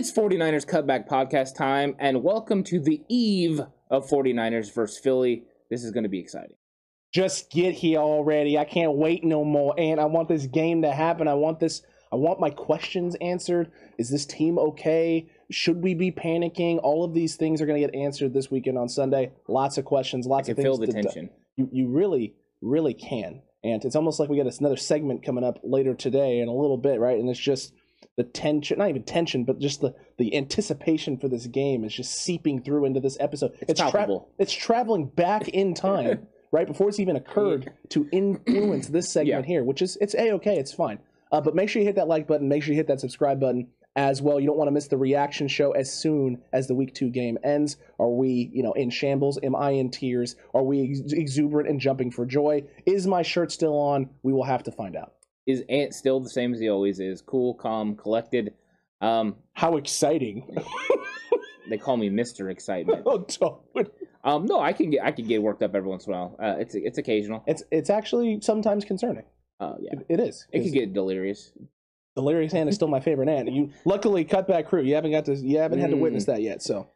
It's 49ers Cutback Podcast time, and welcome to the eve of 49ers versus Philly. This is going to be exciting. just get here already. I can't wait no more. And I want this game to happen. I want this. I want my questions answered. Is this team okay? Should we be panicking? All of these things are going to get answered this weekend on Sunday. Lots of questions. Lots of things. feel the to- tension. You, you really, really can. And it's almost like we got another segment coming up later today in a little bit, right? And it's just the tension, not even tension, but just the the anticipation for this game is just seeping through into this episode. It's tra- it's traveling back in time, right before it's even occurred to influence this segment here, which is it's a okay, it's fine. Uh, but make sure you hit that like button, make sure you hit that subscribe button as well. You don't want to miss the reaction show as soon as the week two game ends. Are we, you know, in shambles? Am I in tears? Are we ex- exuberant and jumping for joy? Is my shirt still on? We will have to find out. Is Ant still the same as he always is? Cool, calm, collected. Um, How exciting! they call me Mister Excitement. oh, don't. Um, no, I can get I can get worked up every once in a while. Uh, it's it's occasional. It's it's actually sometimes concerning. Uh, yeah, It, it is. it could get delirious. Delirious Ant is still my favorite ant. You luckily cut back crew. You haven't got to you haven't had to witness that yet. So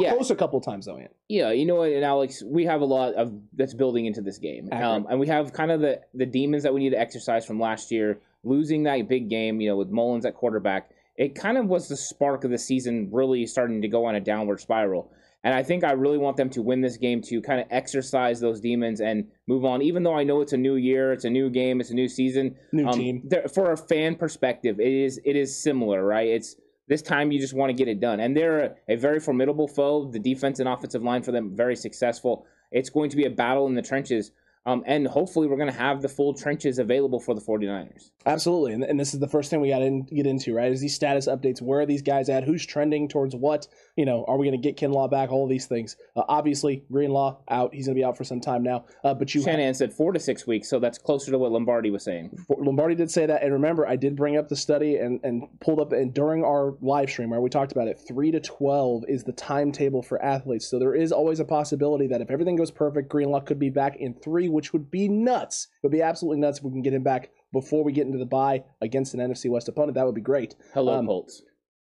Yeah, close a couple times though, Ant. Yeah, you know what, and Alex, we have a lot of that's building into this game, um, and we have kind of the the demons that we need to exercise from last year. Losing that big game, you know, with Mullens at quarterback, it kind of was the spark of the season, really starting to go on a downward spiral. And I think I really want them to win this game to kind of exercise those demons and move on. Even though I know it's a new year, it's a new game, it's a new season. New Um, team. for a fan perspective, it is it is similar, right? It's this time you just want to get it done, and they're a, a very formidable foe. The defense and offensive line for them very successful. It's going to be a battle in the trenches, um, and hopefully we're going to have the full trenches available for the 49ers. Absolutely, and, and this is the first thing we got to get into, right? Is these status updates? Where are these guys at? Who's trending towards what? You know, are we going to get Kinlaw back? All of these things. Uh, obviously, Greenlaw out. He's going to be out for some time now. Uh, but you Shanahan said four to six weeks, so that's closer to what Lombardi was saying. Lombardi did say that, and remember, I did bring up the study and, and pulled up, and during our live stream where we talked about it, three to twelve is the timetable for athletes. So there is always a possibility that if everything goes perfect, Greenlaw could be back in three, which would be nuts. It would be absolutely nuts if we can get him back before we get into the bye against an NFC West opponent. That would be great. Hello, Um, Colts.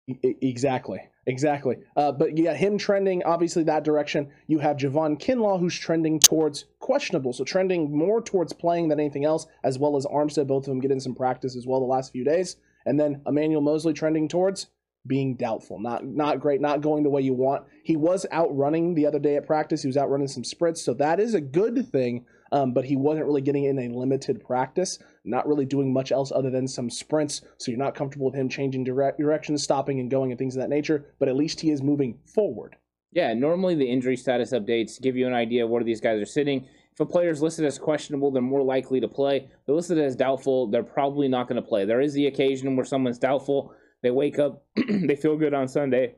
E- Exactly. Exactly. Uh, but you got him trending, obviously, that direction. You have Javon Kinlaw, who's trending towards questionable. So trending more towards playing than anything else, as well as Armstead. Both of them getting some practice as well the last few days. And then Emmanuel Moseley trending towards being doubtful. Not not great, not going the way you want. He was out running the other day at practice. He was out running some sprints. So that is a good thing. Um, but he wasn't really getting in a limited practice, not really doing much else other than some sprints. So you're not comfortable with him changing direct, direction, stopping and going and things of that nature. But at least he is moving forward. Yeah, normally the injury status updates give you an idea of where these guys are sitting. If a player is listed as questionable, they're more likely to play. If they're listed as doubtful, they're probably not going to play. There is the occasion where someone's doubtful, they wake up, they feel good on Sunday,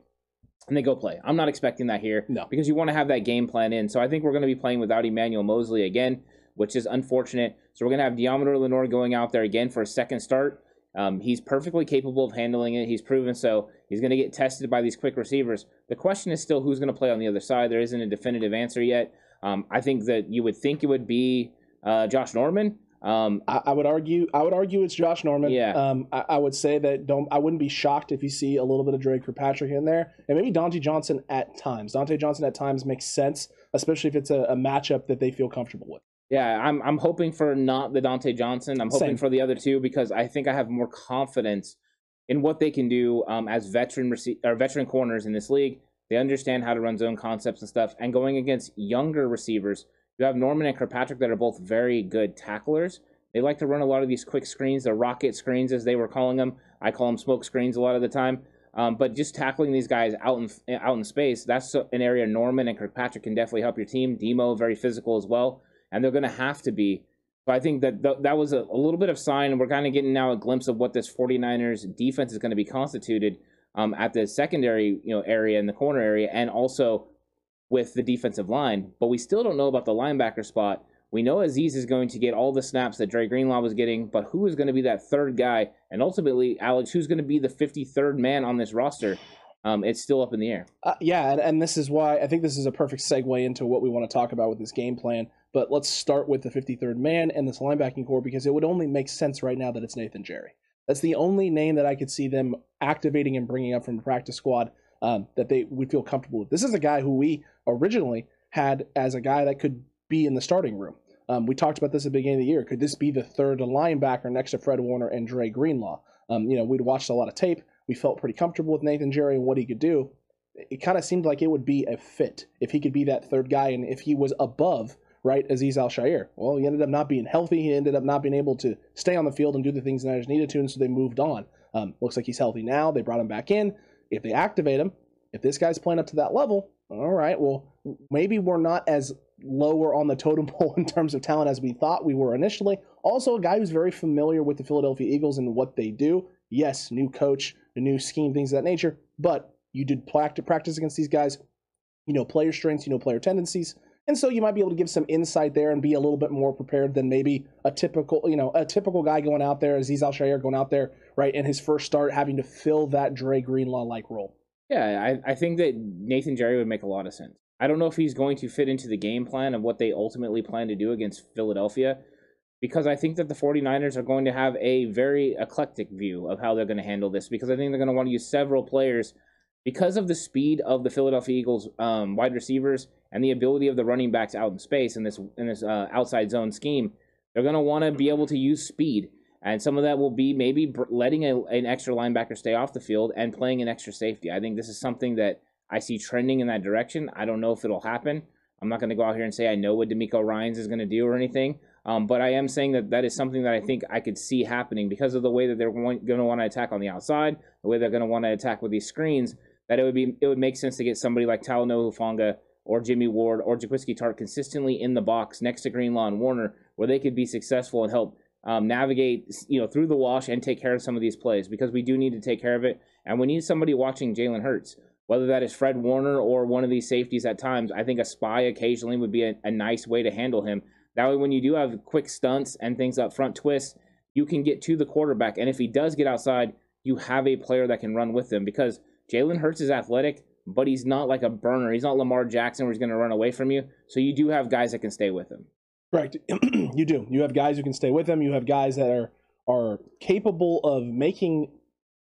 and they go play. I'm not expecting that here No. because you want to have that game plan in. So I think we're going to be playing without Emmanuel Moseley again, which is unfortunate. So we're going to have Deommodore Lenoir going out there again for a second start. Um, he's perfectly capable of handling it. He's proven so. He's going to get tested by these quick receivers. The question is still who's going to play on the other side. There isn't a definitive answer yet. Um, I think that you would think it would be uh, Josh Norman. Um, I, I would argue. I would argue it's Josh Norman. Yeah. Um. I, I would say that don't. I wouldn't be shocked if you see a little bit of Dre Kirkpatrick in there, and maybe Dontae Johnson at times. Dontae Johnson at times makes sense, especially if it's a, a matchup that they feel comfortable with. Yeah, I'm I'm hoping for not the Dontae Johnson. I'm hoping Same. for the other two because I think I have more confidence in what they can do um, as veteran rece- or veteran corners in this league. They understand how to run zone concepts and stuff. And going against younger receivers, you have Norman and Kirkpatrick that are both very good tacklers. They like to run a lot of these quick screens, the rocket screens as they were calling them. I call them smoke screens a lot of the time. Um, but just tackling these guys out in out in space, that's an area Norman and Kirkpatrick can definitely help your team. Demo very physical as well, and they're going to have to be. But I think that th- that was a, a little bit of sign, and we're kind of getting now a glimpse of what this 49ers defense is going to be constituted. um, at the secondary you know area in the corner area, and also with the defensive line. But we still don't know about the linebacker spot. We know Azeez is going to get all the snaps that Dre Greenlaw was getting, but who is going to be that third guy? And ultimately, Alex, who's going to be the 53rd man on this roster? Um, it's still up in the air. Uh, yeah, and, and this is why I think this is a perfect segue into what we want to talk about with this game plan. But let's start with the 53rd man and this linebacking core because it would only make sense right now that it's Nathan Gerry. That's the only name that I could see them activating and bringing up from the practice squad um, that they would feel comfortable with. This is a guy who we originally had as a guy that could be in the starting room. Um, we talked about this at the beginning of the year. Could this be the third linebacker next to Fred Warner and Dre Greenlaw? Um, you know, we'd watched a lot of tape. We felt pretty comfortable with Nathan Gerry and what he could do. It kind of seemed like it would be a fit if he could be that third guy and if he was above right, Azeez Al-Shaair. Well, he ended up not being healthy. He ended up not being able to stay on the field and do the things the Niners needed to, and so they moved on. Um, looks like he's healthy now. They brought him back in. If they activate him, if this guy's playing up to that level, all right, well, maybe we're not as lower on the totem pole in terms of talent as we thought we were initially. Also, a guy who's very familiar with the Philadelphia Eagles and what they do. Yes, new coach, a new scheme, things of that nature, but you did practice against these guys. You know player strengths, you know player tendencies. And so you might be able to give some insight there and be a little bit more prepared than maybe a typical, you know, a typical guy going out there, Azeez Al-Shaair going out there, right, in his first start having to fill that Dre Greenlaw like role. Yeah, I, I think that Nathan Gerry would make a lot of sense. I don't know if he's going to fit into the game plan of what they ultimately plan to do against Philadelphia because I think that the 49ers are going to have a very eclectic view of how they're going to handle this because I think they're going to want to use several players because of the speed of the Philadelphia Eagles um, wide receivers and the ability of the running backs out in space in this in this uh, outside zone scheme, they're going to want to be able to use speed. And some of that will be maybe letting a, an extra linebacker stay off the field and playing an extra safety. I think this is something that I see trending in that direction. I don't know if it'll happen. I'm not going to go out here and say I know what DeMeco Ryans is going to do or anything. Um, but I am saying that that is something that I think I could see happening because of the way that they're going, going to want to attack on the outside, the way they're going to want to attack with these screens that it would be it would make sense to get somebody like Talanoa Hufanga or Jimmy Ward or Jaquiski Tartt consistently in the box next to Greenlaw and Warner, where they could be successful and help um, navigate you know through the wash and take care of some of these plays because we do need to take care of it, and we need somebody watching Jalen Hurts. Whether that is Fred Warner or one of these safeties at times, I think a spy occasionally would be a, a nice way to handle him. That way, when you do have quick stunts and things up front twists, you can get to the quarterback. And if he does get outside, you have a player that can run with him because Jalen Hurts is athletic, but he's not like a burner. He's not Lamar Jackson where he's going to run away from you. So you do have guys that can stay with him. Correct. you do. You have guys who can stay with him. You have guys that are are capable of making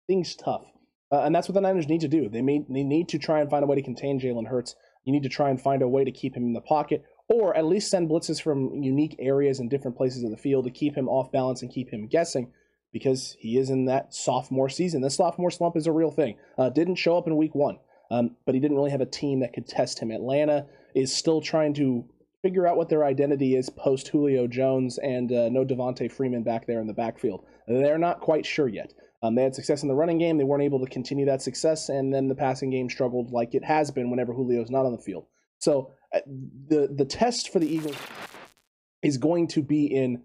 things tough. Uh, and that's what the Niners need to do. They, may, they need to try and find a way to contain Jalen Hurts. You need to try and find a way to keep him in the pocket, or at least send blitzes from unique areas and different places of the field to keep him off balance and keep him guessing because he is in that sophomore season. The sophomore slump is a real thing. Uh, didn't show up in week one, um, but he didn't really have a team that could test him. Atlanta is still trying to figure out what their identity is post Julio Jones and uh, no Devonta Freeman back there in the backfield. They're not quite sure yet. Um, they had success in the running game. They weren't able to continue that success, and then the passing game struggled like it has been whenever Julio's not on the field. So uh, the the test for the Eagles is going to be in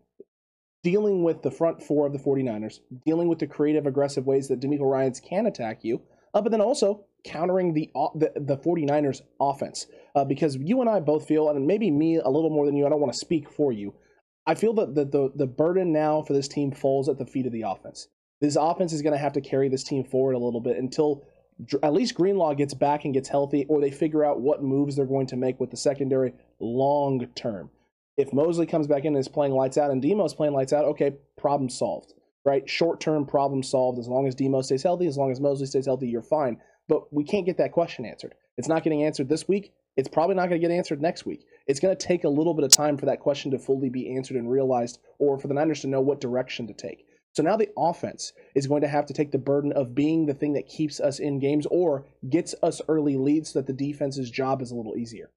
dealing with the front four of the 49ers, dealing with the creative, aggressive ways that DeMeco Ryans can attack you, uh, but then also countering the, the, the 49ers offense. Uh, because you and I both feel, and maybe me a little more than you, I don't want to speak for you. I feel that the, the, the burden now for this team falls at the feet of the offense. This offense is going to have to carry this team forward a little bit until at least Greenlaw gets back and gets healthy, or they figure out what moves they're going to make with the secondary long term. If Moseley comes back in and is playing lights out and Demo's playing lights out, okay, problem solved, right? Short term problem solved. As long as Demo stays healthy, as long as Moseley stays healthy, you're fine. But we can't get that question answered. It's not getting answered this week. It's probably not going to get answered next week. It's going to take a little bit of time for that question to fully be answered and realized, or for the Niners to know what direction to take. So now the offense is going to have to take the burden of being the thing that keeps us in games or gets us early leads so that the defense's job is a little easier.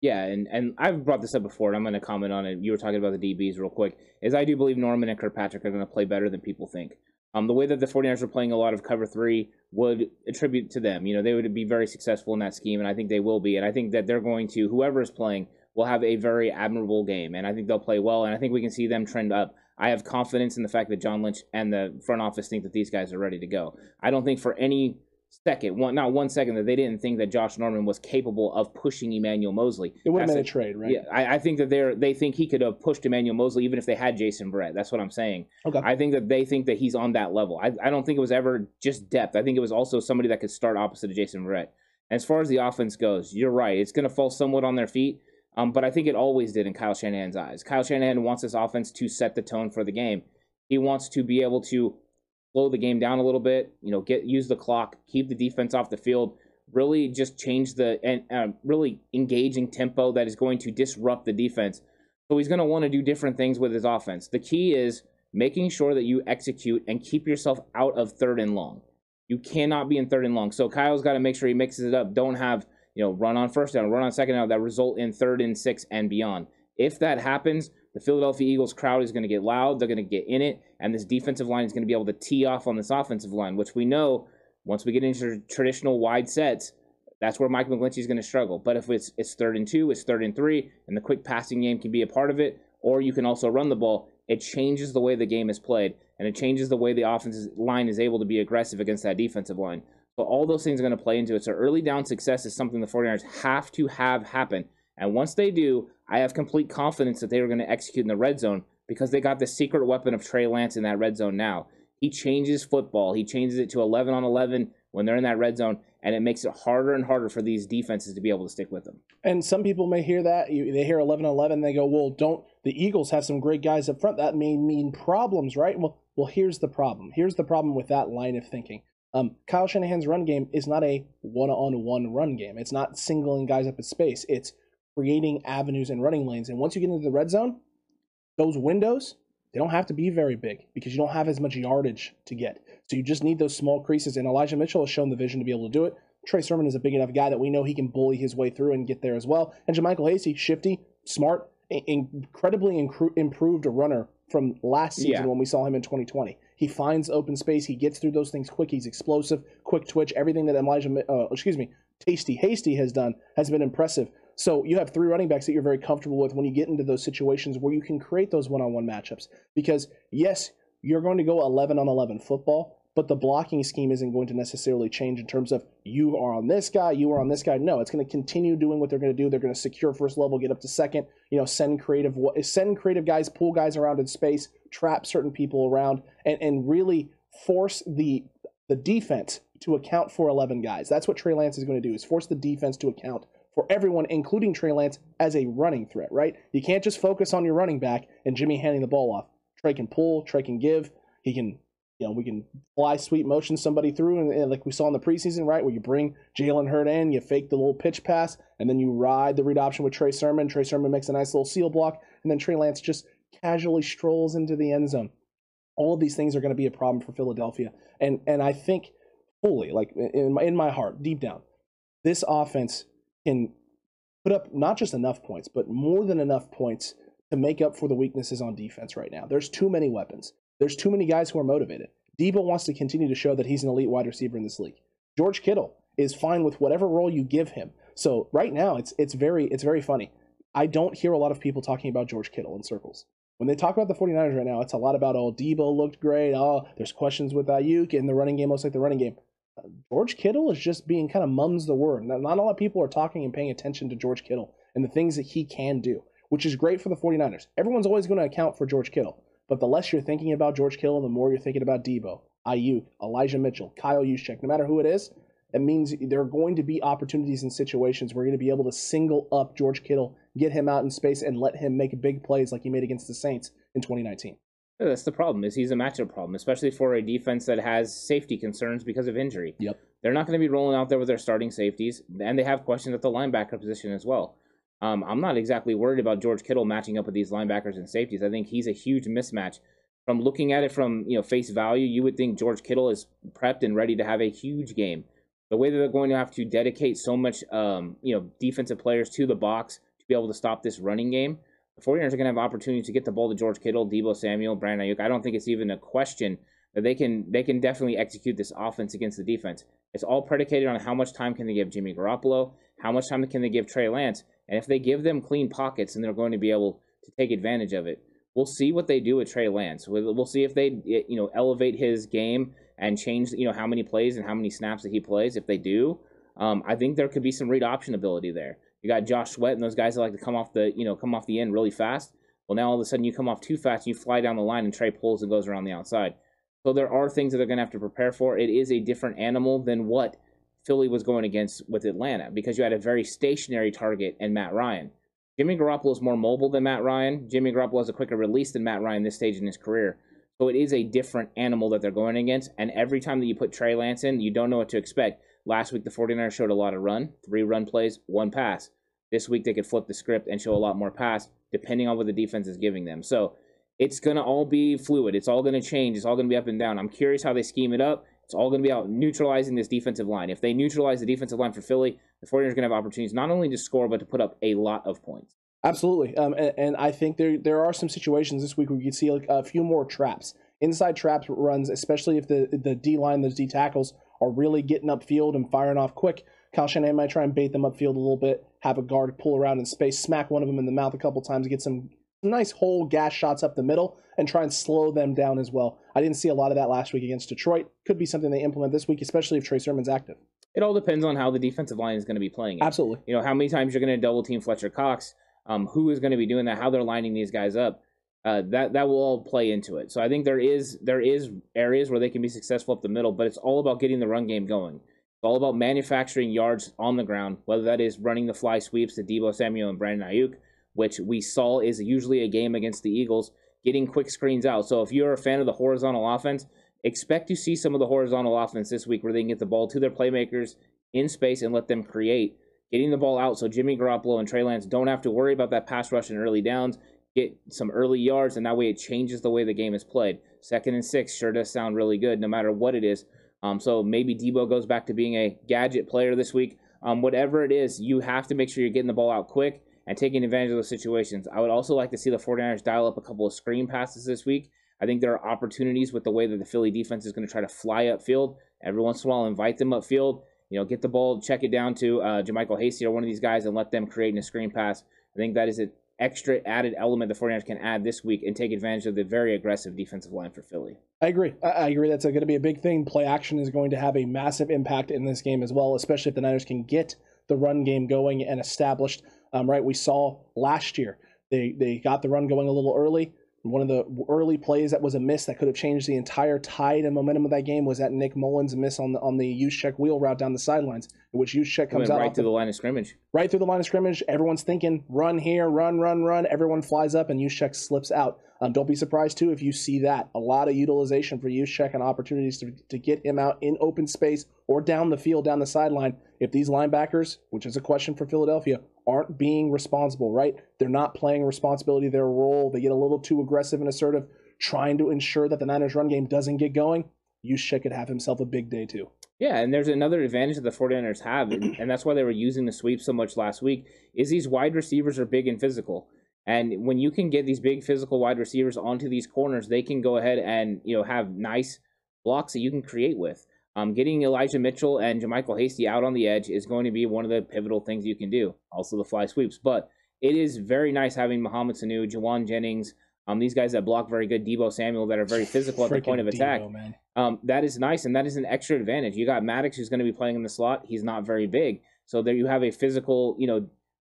Yeah, and, and I've brought this up before, and I'm going to comment on it. You were talking about the DBs real quick. Is I do believe Norman and Kirkpatrick are going to play better than people think. Um, the way that the 49ers are playing a lot of cover three would attribute to them. You know, they would be very successful in that scheme, and I think they will be. And I think that they're going to, whoever is playing, will have a very admirable game, and I think they'll play well, and I think we can see them trend up. I have confidence in the fact that John Lynch and the front office think that these guys are ready to go. I don't think for any second, one not one second that they didn't think that Josh Norman was capable of pushing Emmanuel Moseley. It would have been a a- trade, right? Yeah, I, I think that they're they think he could have pushed Emmanuel Moseley even if they had Jason Verrett. That's what I'm saying. Okay. I think that they think that he's on that level. I, I don't think it was ever just depth. I think it was also somebody that could start opposite of Jason Verrett. As far as the offense goes, you're right. It's going to fall somewhat on their feet, um, but I think it always did in Kyle Shanahan's eyes. Kyle Shanahan wants this offense to set the tone for the game. He wants to be able to slow the game down a little bit. You know, get use the clock, keep the defense off the field, really just change the and uh, really engaging tempo that is going to disrupt the defense. So he's going to want to do different things with his offense. The key is making sure that you execute and keep yourself out of third and long. You cannot be in third and long. So Kyle's got to make sure he mixes it up. Don't have you know run on first down, run on second down that result in third and six and beyond. If that happens, the Philadelphia Eagles crowd is going to get loud. They're going to get in it, and this defensive line is going to be able to tee off on this offensive line, which we know once we get into traditional wide sets, that's where Mike McGlinchey is going to struggle. But if it's it's third and two, it's third and three, and the quick passing game can be a part of it, or you can also run the ball. It changes the way the game is played, and it changes the way the offensive line is able to be aggressive against that defensive line. But all those things are going to play into it. So early down success is something the 49ers have to have happen. And once they do, I have complete confidence that they are going to execute in the red zone because they got the secret weapon of Trey Lance in that red zone now. He changes football. He changes it to 11 on 11 when they're in that red zone, and it makes it harder and harder for these defenses to be able to stick with them. And some people may hear that they hear 11 11 they go, "Well, don't the Eagles have some great guys up front? That may mean problems, right?" Well, well, here's the problem. Here's the problem with that line of thinking. Um, Kyle Shanahan's run game is not a one-on-one run game. It's not singling guys up in space. It's creating avenues and running lanes. And once you get into the red zone, those windows they don't have to be very big because you don't have as much yardage to get. So you just need those small creases. And Elijah Mitchell has shown the vision to be able to do it. Trey Sermon is a big enough guy that we know he can bully his way through and get there as well. And JaMycal Hasty, shifty, smart, incredibly incru- improved a runner from last season Yeah. when we saw him in 2020. He finds open space. He gets through those things quick. He's explosive, quick twitch. Everything that Elijah, uh, excuse me, Tasty Hasty has done has been impressive. So you have three running backs that you're very comfortable with when you get into those situations where you can create those one-on-one matchups. Because yes, you're going to go 11 on 11 football, but the blocking scheme isn't going to necessarily change in terms of you are on this guy, you are on this guy. No, it's going to continue doing what they're going to do. They're going to secure first level, get up to second. You know, send creative, send creative guys, pull guys around in space, trap certain people around, and and really force the the defense to account for 11 guys. That's what Trey Lance is going to do: is force the defense to account for everyone, including Trey Lance, as a running threat. Right? You can't just focus on your running back and Jimmy handing the ball off. Trey can pull, Trey can give, he can you know, we can fly sweet motion somebody through, and, and like we saw in the preseason, right, where you bring Jalen Hurd in, you fake the little pitch pass, and then you ride the read option with Trey Sermon. Trey Sermon makes a nice little seal block, and then Trey Lance just casually strolls into the end zone. All of these things are going to be a problem for Philadelphia, and and I think fully, like in my, in my heart, deep down, this offense can put up not just enough points, but more than enough points to make up for the weaknesses on defense right now. There's too many weapons. There's too many guys who are motivated. Deebo wants to continue to show that he's an elite wide receiver in this league. George Kittle is fine with whatever role you give him. So right now, it's it's very it's very funny. I don't hear a lot of people talking about George Kittle in circles. When they talk about the 49ers right now, it's a lot about, oh, Deebo looked great. Oh, there's questions with Aiyuk, and the running game looks like the running game. George Kittle is just being kind of mums the word. Not, not a lot of people are talking and paying attention to George Kittle and the things that he can do, which is great for the 49ers. Everyone's always going to account for George Kittle. But the less you're thinking about George Kittle, the more you're thinking about Deebo, Aiyuk, Elijah Mitchell, Kyle Juszczyk, no matter who it is, it means there are going to be opportunities and situations where you're going to be able to single up George Kittle, get him out in space, and let him make big plays like he made against the Saints in 2019. Yeah, That's the problem. Is he's a matchup problem, especially for a defense that has safety concerns because of injury. Yep. They're not going to be rolling out there with their starting safeties, and they have questions at the linebacker position as well. Um, I'm not exactly worried about George Kittle matching up with these linebackers and safeties. I think he's a huge mismatch. From looking at it from you know face value, you would think George Kittle is prepped and ready to have a huge game. The way that they're going to have to dedicate so much um, you know defensive players to the box to be able to stop this running game, the 49ers are going to have opportunities to get the ball to George Kittle, Deebo Samuel, Brandon Aiyuk. I don't think it's even a question that they can they can definitely execute this offense against the defense. It's all predicated on how much time can they give Jimmy Garoppolo, how much time can they give Trey Lance, and if they give them clean pockets, then they're going to be able to take advantage of it. we'll see what they do with Trey Lance. We'll, we'll see if they you know elevate his game and change you know how many plays and how many snaps that he plays. If they do, um, I think there could be some read option ability there. You got Josh Sweat and those guys that like to come off the you know come off the end really fast. Well, now all of a sudden you come off too fast, and you fly down the line, and Trey pulls and goes around the outside. So there are things that they're going to have to prepare for. It is a different animal than what Philly was going against with Atlanta because you had a very stationary target and Matt Ryan. Jimmy Garoppolo is more mobile than Matt Ryan. Jimmy Garoppolo has a quicker release than Matt Ryan this stage in his career. So it is a different animal that they're going against. And every time that you put Trey Lance in, you don't know what to expect. Last week, the 49ers showed a lot of run, three run plays, one pass. This week, they could flip the script and show a lot more pass, depending on what the defense is giving them. So it's going to all be fluid. It's all going to change. It's all going to be up and down. I'm curious how they scheme it up. It's all going to be out neutralizing this defensive line. If they neutralize the defensive line for Philly, the 49ers are going to have opportunities not only to score, but to put up a lot of points. Absolutely. Um, and, and, I think there there are some situations this week where you can see like a few more traps. Inside traps runs, especially if the, the D line, those D tackles, are really getting upfield and firing off quick. Kyle Shanahan might try and bait them upfield a little bit, have a guard pull around in space, smack one of them in the mouth a couple times, get some nice whole gas shots up the middle and try and slow them down as well. I didn't see a lot of that last week against Detroit. Could be something they implement this week, especially if Trey Sermon's active. It all depends on how the defensive line is going to be playing. It. Absolutely. You know, how many times you're going to double team Fletcher Cox, um, who is going to be doing that, how they're lining these guys up. Uh, that that will all play into it. So I think there is there is areas where they can be successful up the middle, but it's all about getting the run game going. It's all about manufacturing yards on the ground, whether that is running the fly sweeps to Deebo Samuel and Brandon Aiyuk, which we saw is usually a game against the Eagles, getting quick screens out. So if you're a fan of the horizontal offense, expect to see some of the horizontal offense this week where they can get the ball to their playmakers in space and let them create, getting the ball out so Jimmy Garoppolo and Trey Lance don't have to worry about that pass rush in early downs, get some early yards, and that way it changes the way the game is played. Second and six sure does sound really good no matter what it is. Um, so maybe Deebo goes back to being a gadget player this week. Um, whatever it is, you have to make sure you're getting the ball out quick and taking advantage of those situations. I would also like to see the 49ers dial up a couple of screen passes this week. I think there are opportunities with the way that the Philly defense is going to try to fly upfield. Every once in a while, invite them upfield. You know, get the ball, check it down to uh, JaMycal Hasty or one of these guys, and let them create in a screen pass. I think that is an extra added element the 49ers can add this week and take advantage of the very aggressive defensive line for Philly. I agree. I agree. That's going to be a big thing. Play action is going to have a massive impact in this game as well, especially if the Niners can get the run game going and established. Um, right, we saw last year they they got the run going a little early. One of the early plays that was a miss that could have changed the entire tide and momentum of that game was that Nick Mullens miss on the on the Juszczyk wheel route down the sidelines, in which Juszczyk comes out right through the, the line of scrimmage. Right through the line of scrimmage. Everyone's thinking, run here, run, run, run. Everyone flies up and Juszczyk slips out. Um, don't be surprised too if you see that. A lot of utilization for Juszczyk and opportunities to, to get him out in open space or down the field, down the sideline. If these linebackers, which is a question for Philadelphia, aren't being responsible, right? They're not playing responsibility their role. They get a little too aggressive and assertive, trying to ensure that the Niners run game doesn't get going. Juszczyk could have himself a big day too. Yeah, and there's another advantage that the 49ers have, and that's why they were using the sweep so much last week, is these wide receivers are big and physical. And when you can get these big physical wide receivers onto these corners, they can go ahead and you know have nice blocks that you can create with. Um, getting Elijah Mitchell and JaMycal Hasty out on the edge is going to be one of the pivotal things you can do. Also, the fly sweeps. But it is very nice having Mohamed Sanu, Jauan Jennings, um, these guys that block very good, Deebo Samuel, that are very physical at the point of attack. Deebo, um, that is nice, and that is an extra advantage. You got Maddox, who's going to be playing in the slot. He's not very big, so there you have a physical, you know,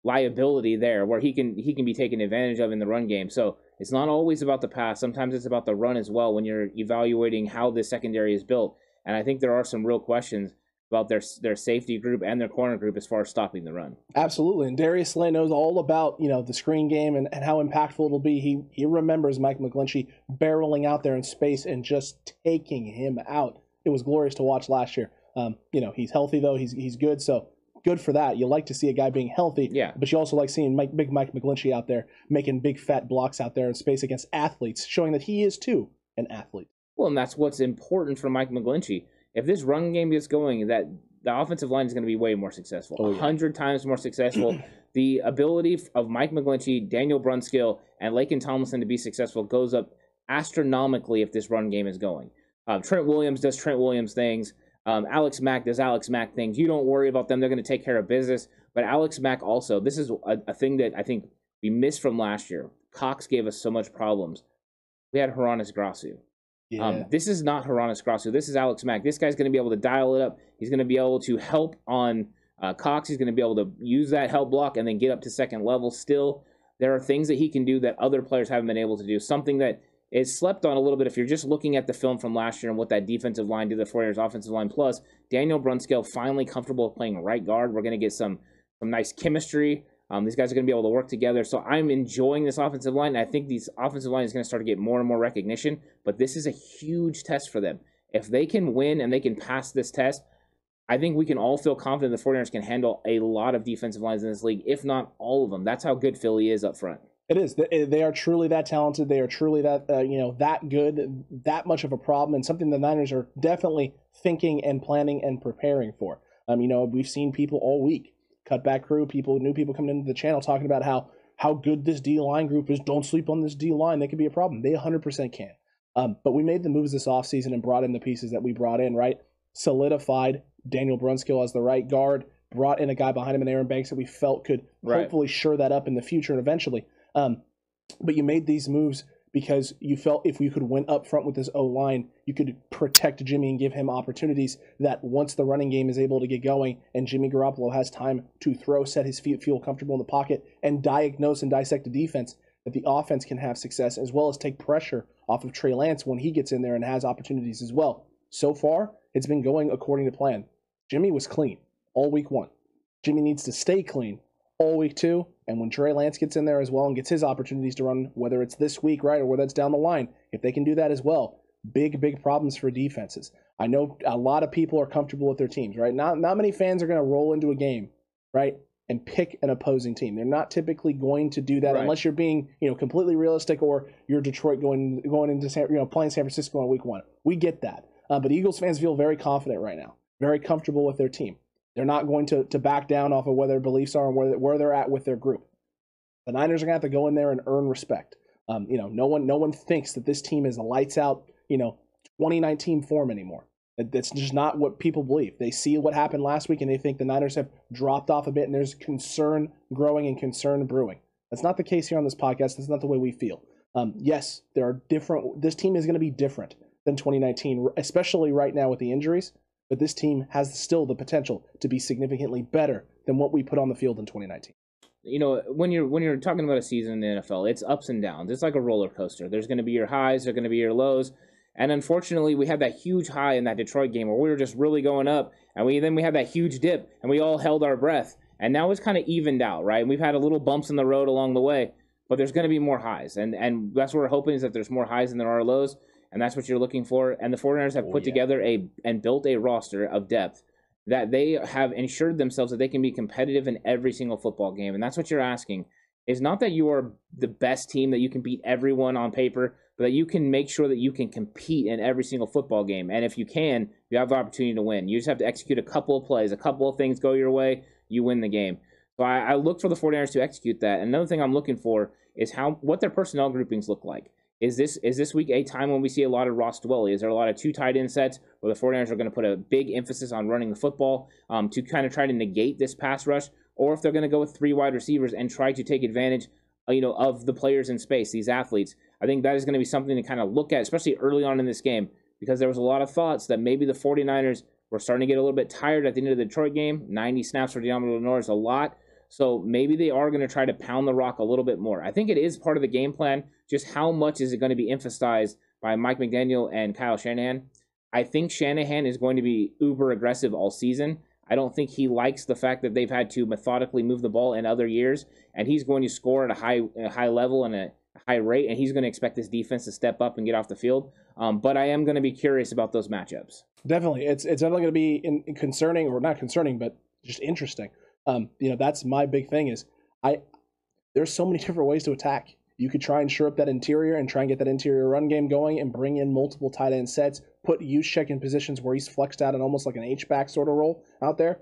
liability there where he can he can be taken advantage of in the run game. So it's not always about the pass. Sometimes it's about the run as well when you're evaluating how the secondary is built. And I think there are some real questions about their their safety group and their corner group as far as stopping the run. Absolutely. And Darius Slay knows all about, you know, the screen game and, and how impactful it'll be. He he remembers Mike McGlinchey barreling out there in space and just taking him out. It was glorious to watch last year. Um, you know, he's healthy though, he's he's good, so good for that. You like to see a guy being healthy, yeah. But you also like seeing Mike, big Mike McGlinchey out there making big fat blocks out there in space against athletes, showing that he is too an athlete. Well, and that's what's important for Mike McGlinchey if this run game gets going, that the offensive line is going to be way more successful, a oh, hundred yeah. times more successful. the ability of Mike McGlinchey, Daniel Brunskill, and Laken Tomlinson to be successful goes up astronomically if this run game is going. Uh, Trent Williams does Trent Williams things. Um, Alex Mack does Alex Mack things. You don't worry about them; they're going to take care of business. But Alex Mack also, this is a, a thing that I think we missed from last year. Cox gave us so much problems. We had Hroniss Grasu. Yeah. Um, this is not Hroniss Grasu. This is Alex Mack. This guy's going to be able to dial it up. He's going to be able to help on uh, Cox. He's going to be able to use that help block and then get up to second level. Still, there are things that he can do that other players haven't been able to do. Something that is slept on a little bit if you're just looking at the film from last year and what that defensive line did, the 49ers offensive line. Plus, Daniel Brunskill finally comfortable playing right guard. We're going to get some some nice chemistry. Um, these guys are going to be able to work together. So I'm enjoying this offensive line. I think these offensive line is going to start to get more and more recognition. But this is a huge test for them. If they can win and they can pass this test, I think we can all feel confident the 49ers can handle a lot of defensive lines in this league, if not all of them. That's how good Philly is up front. It is. They are truly that talented. They are truly that uh, you know that good, that much of a problem, and something the Niners are definitely thinking and planning and preparing for. Um, you know, we've seen people all week, cutback crew, people, new people coming into the channel talking about how how good this D line group is. Don't sleep on this D line; they could be a problem. They 100% can. Um, but we made the moves this offseason and brought in the pieces that we brought in. Right, solidified Daniel Brunskill as the right guard. Brought in a guy behind him in Aaron Banks that we felt could Right. hopefully shore that up in the future and eventually. Um, but you made these moves because you felt if you could win up front with this O line, you could protect Jimmy and give him opportunities that once the running game is able to get going and Jimmy Garoppolo has time to throw, set his feet, feel comfortable in the pocket, and diagnose and dissect the defense, that the offense can have success as well as take pressure off of Trey Lance when he gets in there and has opportunities as well. So far, it's been going according to plan. Jimmy was clean all week one. Jimmy needs to stay clean all week two. And when Trey Lance gets in there as well and gets his opportunities to run, whether it's this week, right, or whether it's down the line, if they can do that as well, big, big problems for defenses. I know a lot of people are comfortable with their teams, right? Not not many fans are going to roll into a game, right, and pick an opposing team. They're not typically going to do that Right. unless you're being, you know, completely realistic or you're Detroit going going into San, you know, playing San Francisco on week one. We get that, uh, but Eagles fans feel very confident right now, very comfortable with their team. They're not going to, to back down off of where their beliefs are and where, where they're at with their group. The Niners are going to have to go in there and earn respect. Um, you know, no one no one thinks that this team is a lights out, you know, 2019 form anymore. That- That's just not what people believe. They see what happened last week and they think the Niners have dropped off a bit and there's concern growing and concern brewing. That's not the case here on this podcast. That's not the way we feel. Um, yes, there are different. This team is going to be different than 2019, especially right now with the injuries. But this team has still the potential to be significantly better than what we put on the field in 2019. you know when you're when you're talking about a season in the NFL, it's ups and downs. It's like a roller coaster. There's going to be your highs, there's going to be your lows, and unfortunately, we had that huge high in that Detroit game where we were just really going up, and we then we had that huge dip, and we all held our breath. And now it's kind of evened out, right? We've had a little bumps in the road along the way, but there's going to be more highs, and and that's what we're hoping is that there's more highs than there are lows, and that's what you're looking for. And the 49ers have Oh, put yeah. together a and built a roster of depth that they have ensured themselves that they can be competitive in every single football game. And that's what you're asking is not that you are the best team that you can beat everyone on paper, but that you can make sure that you can compete in every single football game. And if you can, you have the opportunity to win. You just have to execute a couple of plays, a couple of things go your way, you win the game. So I, I look for the 49ers to execute that. And another thing I'm looking for is how what their personnel groupings look like. Is this is this week a time when we see a lot of Ross Dwelley? Is there a lot of two tight end sets where the 49ers are going to put a big emphasis on running the football um, to kind of try to negate this pass rush? Or if they're going to go with three wide receivers and try to take advantage uh, you know, of the players in space, these athletes. I think that is going to be something to kind of look at, especially early on in this game, because there was a lot of thoughts that maybe the 49ers were starting to get a little bit tired at the end of the Detroit game. 90 snaps for Deontay Lenoir is a lot. So maybe they are going to try to pound the rock a little bit more. I think it is part of the game plan. Just how much is it going to be emphasized by Mike McDaniel and Kyle Shanahan? I think Shanahan is going to be uber aggressive all season. I don't think he likes the fact that they've had to methodically move the ball in other years, and he's going to score at a high a high level and a high rate, and he's going to expect this defense to step up and get off the field. Um, but I am going to be curious about those matchups. Definitely, it's it's definitely going to be in, in concerning or not concerning, but just interesting. Um, you know, that's my big thing is I. There's so many different ways to attack. You could try and shore up that interior and try and get that interior run game going and bring in multiple tight end sets. Put Juszczyk in positions where he's flexed out and almost like an H back sort of role out there.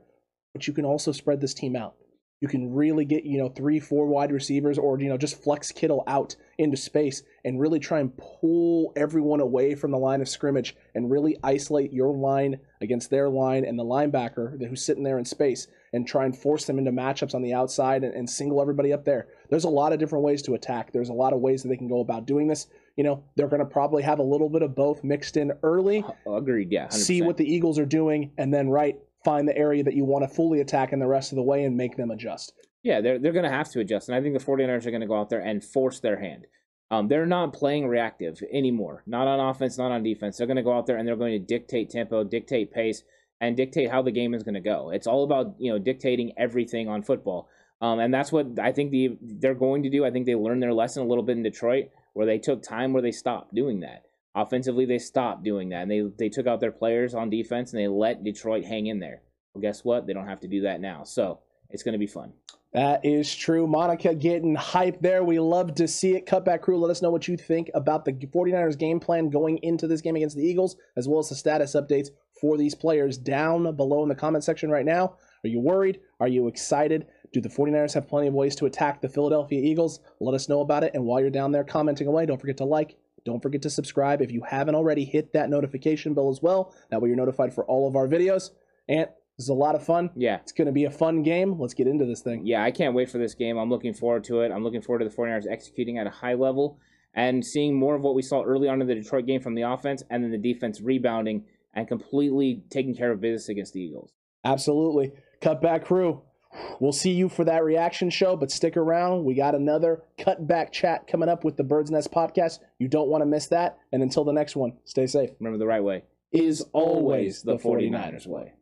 But you can also spread this team out. you can really get, you know, three, four wide receivers or, you know, just flex Kittle out into space and really try and pull everyone away from the line of scrimmage and really isolate your line against their line and the linebacker who's sitting there in space and try and force them into matchups on the outside and, and single everybody up there. There's a lot of different ways to attack. There's a lot of ways that they can go about doing this. You know, they're going to probably have a little bit of both mixed in early. Agreed, yeah. 100%. See what the Eagles are doing, and then right find the area that you want to fully attack in the rest of the way and make them adjust. Yeah, they're, they're going to have to adjust. And I think the 49ers are going to go out there and force their hand. Um, they're not playing reactive anymore, not on offense, not on defense. They're going to go out there and they're going to dictate tempo, dictate pace, and dictate how the game is going to go. It's all about you know dictating everything on football, um, and that's what I think the they're going to do. I think they learned their lesson a little bit in Detroit, where they took time where they stopped doing that. Offensively, they stopped doing that, and they they took out their players on defense and they let Detroit hang in there. Well, guess what? They don't have to do that now. So it's going to be fun. That is true. Monica getting hype there. We love to see it. Cutback crew, let us know what you think about the 49ers game plan going into this game against the Eagles, as well as the status updates for these players down below in the comment section right now. Are you worried? Are you excited? Do the 49ers have plenty of ways to attack the Philadelphia Eagles? Let us know about it. And while you're down there commenting away, don't forget to like, don't forget to subscribe. If you haven't already, hit that notification bell as well. That way you're notified for all of our videos. And this is a lot of fun. Yeah. It's going to be a fun game. Let's get into this thing. Yeah, I can't wait for this game. I'm looking forward to it. I'm looking forward to the 49ers executing at a high level and seeing more of what we saw early on in the Detroit game from the offense and then the defense rebounding and completely taking care of business against the Eagles. Absolutely. Cutback crew. We'll see you for that reaction show, but stick around. We got another cutback chat coming up with the Bird's Nest podcast. You don't want to miss that. And until the next one, stay safe. Remember the right way is always the 49ers way.